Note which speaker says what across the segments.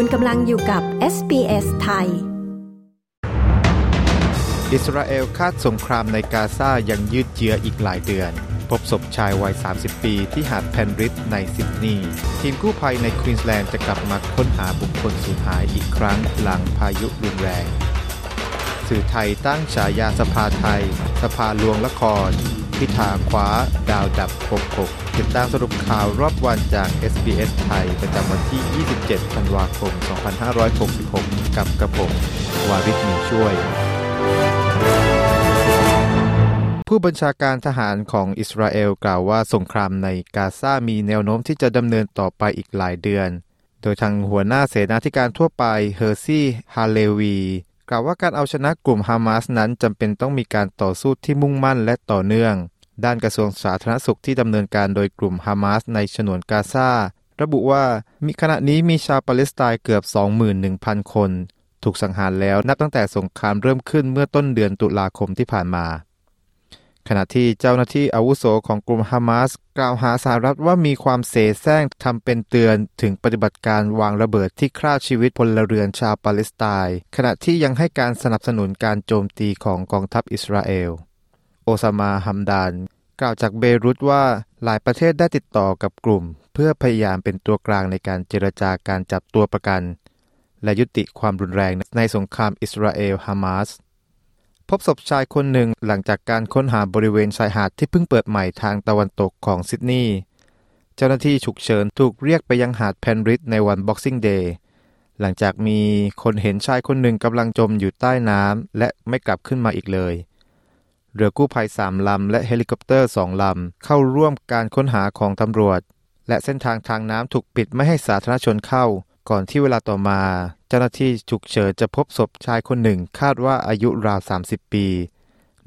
Speaker 1: คุณกำลังอยู่กับ SBS ไทย
Speaker 2: อิสราเอลคาดสงครามในกาซายังยืดเยื้ออีกหลายเดือน พบศพชายวัย 30 ปีที่หาดแพนริสในซิดนีย์ทีมกู้ภัยในควีนสแลนด์จะกลับมาค้นหาบุคคลสูญหายอีกครั้งหลังพายุรุนแรง สื่อไทยตั้งฉายาสภาไทย สภาลวงละคร พิธาคว้า ดาวดับคกกติดตามสรุปข่าวรอบวันจาก SBS ไทย ประจำวันที่ 27 ธันวาคม 2566 กับกระผมวาริศมีช่วย ผู้บัญชาการทหารของอิสราเอลกล่าวว่าสงครามในกาซามีแนวโน้มที่จะดำเนินต่อไปอีกหลายเดือน โดยทางหัวหน้าเสนาธิการทั่วไปเฮอร์ซี่ฮาเลวี กล่าวว่าการเอาชนะกลุ่มฮามาสนั้นจำเป็นต้องมีการต่อสู้ที่มุ่งมั่นและต่อเนื่อง ด้านกระทรวงสาธารณสุขที่ดำเนินการโดยกลุ่มฮามาสในฉนวนกาซาระบุว่ามีขณะนี้มีชาวปาเลสไตน์เกือบ 21,000 คน ถูกสังหารแล้วนับตั้งแต่สงครามเริ่มขึ้นเมื่อต้นเดือนตุลาคมที่ผ่านมา ขณะที่เจ้าหน้าที่อาวุโสของกลุ่มฮามาสกล่าวหาสหรัฐว่ามีความเสแสร้งทำเป็นเตือนถึงปฏิบัติการวางระเบิดที่ฆ่าชีวิตพลเรือนชาวปาเลสไตน์ขณะที่ยังให้การสนับสนุนการโจมตีของกองทัพอิสราเอล โอซามาฮัมดานกล่าวจากเบรุตว่าหลายประเทศได้ติดต่อกับกลุ่ม เพื่อพยายามเป็นตัวกลางในการเจรจาการจับตัวประกัน และยุติความรุนแรงในสงครามอิสราเอลฮามาส พบศพชายคนหนึ่งหลังจากการค้นหาบริเวณชายหาดที่เพิ่งเปิดใหม่ทางตะวันตกของซิดนีย์เจ้าหน้าที่ฉุกเฉินถูกเรียกไปยังหาดเพนริทในวัน Boxing Day หลังจากมีคนเห็นชายคนหนึ่งกำลังจมอยู่ใต้น้ำและไม่กลับขึ้นมาอีกเลย เรือกู้ภัยสามลำและเฮลิคอปเตอร์สองลำเข้าร่วมการค้นหาของตำรวจ และเส้นทางทางน้ำถูกปิดไม่ให้สาธารณชนเข้า ก่อนที่เวลาต่อมา เจ้าหน้าที่ฉุกเฉินจะพบศพชายคนหนึ่ง คาดว่าอายุราว 30 ปี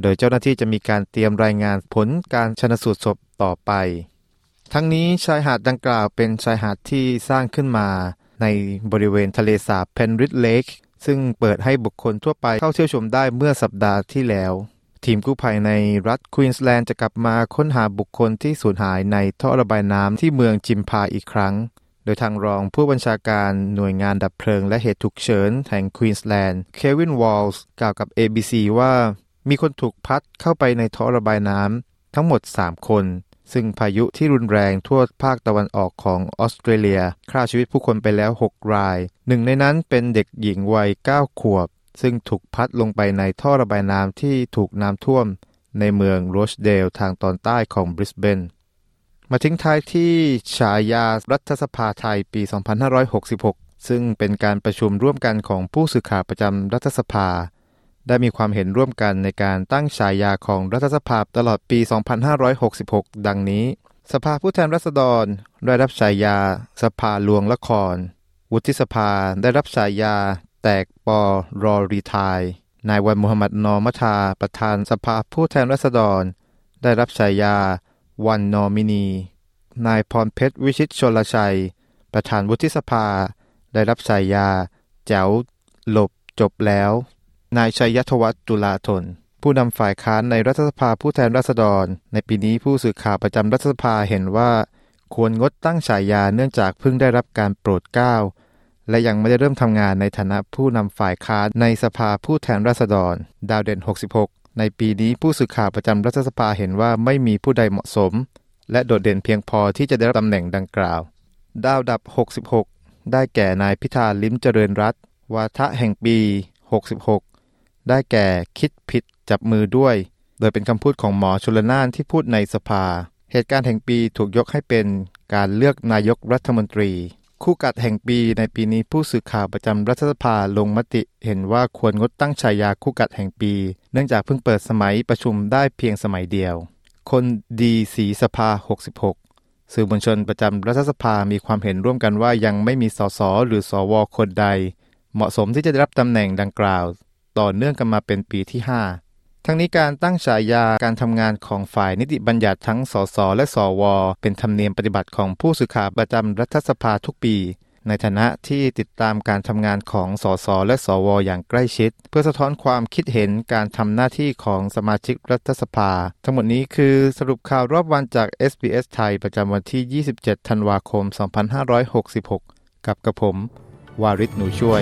Speaker 2: โดยเจ้าหน้าที่จะมีการเตรียมรายงานผลการชนสูตรศพต่อไป ทั้งนี้ชายหาดดังกล่าวเป็นชายหาดที่สร้างขึ้นมา ในบริเวณทะเลสาบเพนริทเลคซึ่งเปิดให้บุคคลทั่วไปเข้าเที่ยวชมได้เมื่อสัปดาห์ที่แล้ว ทีมกู้ภัยในรัฐควีนส์แลนด์จะกลับมาค้นหาบุคคลที่สูญหายในท่อระบายน้ำที่เมืองจิมพีอีกครั้ง โดยทางรองผู้บัญชาการหน่วยงานดับเพลิงและเหตุฉุกเฉินแห่งควีนส์แลนด์เควินวอลส์กล่าวกับ ABC ว่า มีคนถูกพัดเข้าไปในท่อระบายน้ำทั้งหมด 3 คน ซึ่งพายุที่รุนแรงทั่วภาคตะวันออกของออสเตรเลียฆ่าชีวิตผู้คนไปแล้ว 6 ราย หนึ่งในนั้นเป็นเด็กหญิงวัย 9 ขวบ ซึ่งถูกพัดลงไปในท่อระบายน้ำที่ถูกน้ำท่วม ในเมืองโรชเดลทางตอนใต้ของบริสเบน มาทิ้งท้ายที่ฉายารัฐสภาไทยปี 2566 ซึ่งเป็นการประชุมร่วมกันของผู้สื่อข่าวประจำรัฐสภา ได้มีความเห็นร่วมกันในการตั้งฉายาของรัฐสภาตลอดปี 2566 ดังนี้ สภาผู้แทนราษฎรได้รับฉายา สภาลวงละคร วุฒิสภาได้รับฉายา แตกปอรอรีทาย นายวันมุฮัมมัดนอมทาประธานสภาผู้แทนราษฎร ได้รับฉายา วันนอมินี นายพรเพชรวิชิตชลชัย ประธานวุฒิสภา ได้รับฉายา แจ๋ว หลบ จบแล้ว นายชัยยธวัฒน์จุลาธน ผู้นำฝ่ายค้านในรัฐสภาผู้แทนราษฎร ในปีนี้ผู้สื่อข่าวประจำรัฐสภาเห็นว่า ควรงดตั้งฉายาเนื่องจากเพิ่งได้รับการโปรดเกล้าและยังไม่ได้เริ่มทำงานในฐานะผู้นำฝ่ายค้านในสภาผู้แทนราษฎร ดาวเด่น 66 ในปีนี้ผู้สื่อข่าวประจำรัฐสภาเห็นว่าไม่มีผู้ใดเหมาะสม และโดดเด่นเพียงพอที่จะได้รับตำแหน่งดังกล่าว ดาวดับ 66 ได้แก่นายพิธาลิ้มเจริญรัตวาทะแห่งปี 66 ได้แก่คิดผิดจับมือด้วย โดยเป็นคำพูดของหมอชลนานที่พูดในสภา เหตุการณ์แห่งปีถูกยกให้เป็นการเลือกนายกรัฐมนตรี คู่กัดแห่งปีในปีนี้ผู้สื่อข่าวประจำรัฐสภาลงมติเห็นว่าควรงดตั้งฉายาคู่กัดแห่งปี เนื่องจากเพิ่งเปิดสมัยประชุมได้เพียงสมัยเดียว คนดีสีสภา 66 สื่อมวลชนประจำรัฐสภามีความเห็นร่วมกันว่ายังไม่มีสสหรือสวคนใด เหมาะสมที่จะได้รับตำแหน่งดังกล่าว ต่อเนื่องกันมาเป็นปีที่ 5 ทั้งนี้การตั้งฉายาการทำงานของฝ่ายนิติบัญญัติทั้งสสและสว เป็นธรรมเนียมปฏิบัติของผู้สื่อข่าวประจำรัฐสภาทุกปี ในฐานะที่ติดตามการทำงานของสสและสว อย่างใกล้ชิด เพื่อสะท้อนความคิดเห็นการทำหน้าที่ของสมาชิกรัฐสภา ทั้งหมดนี้คือสรุปข่าวรอบวันจาก SBS ไทยประจำวันที่ 27 ธันวาคม 2566 กับกระผมววาริศหนูช่วย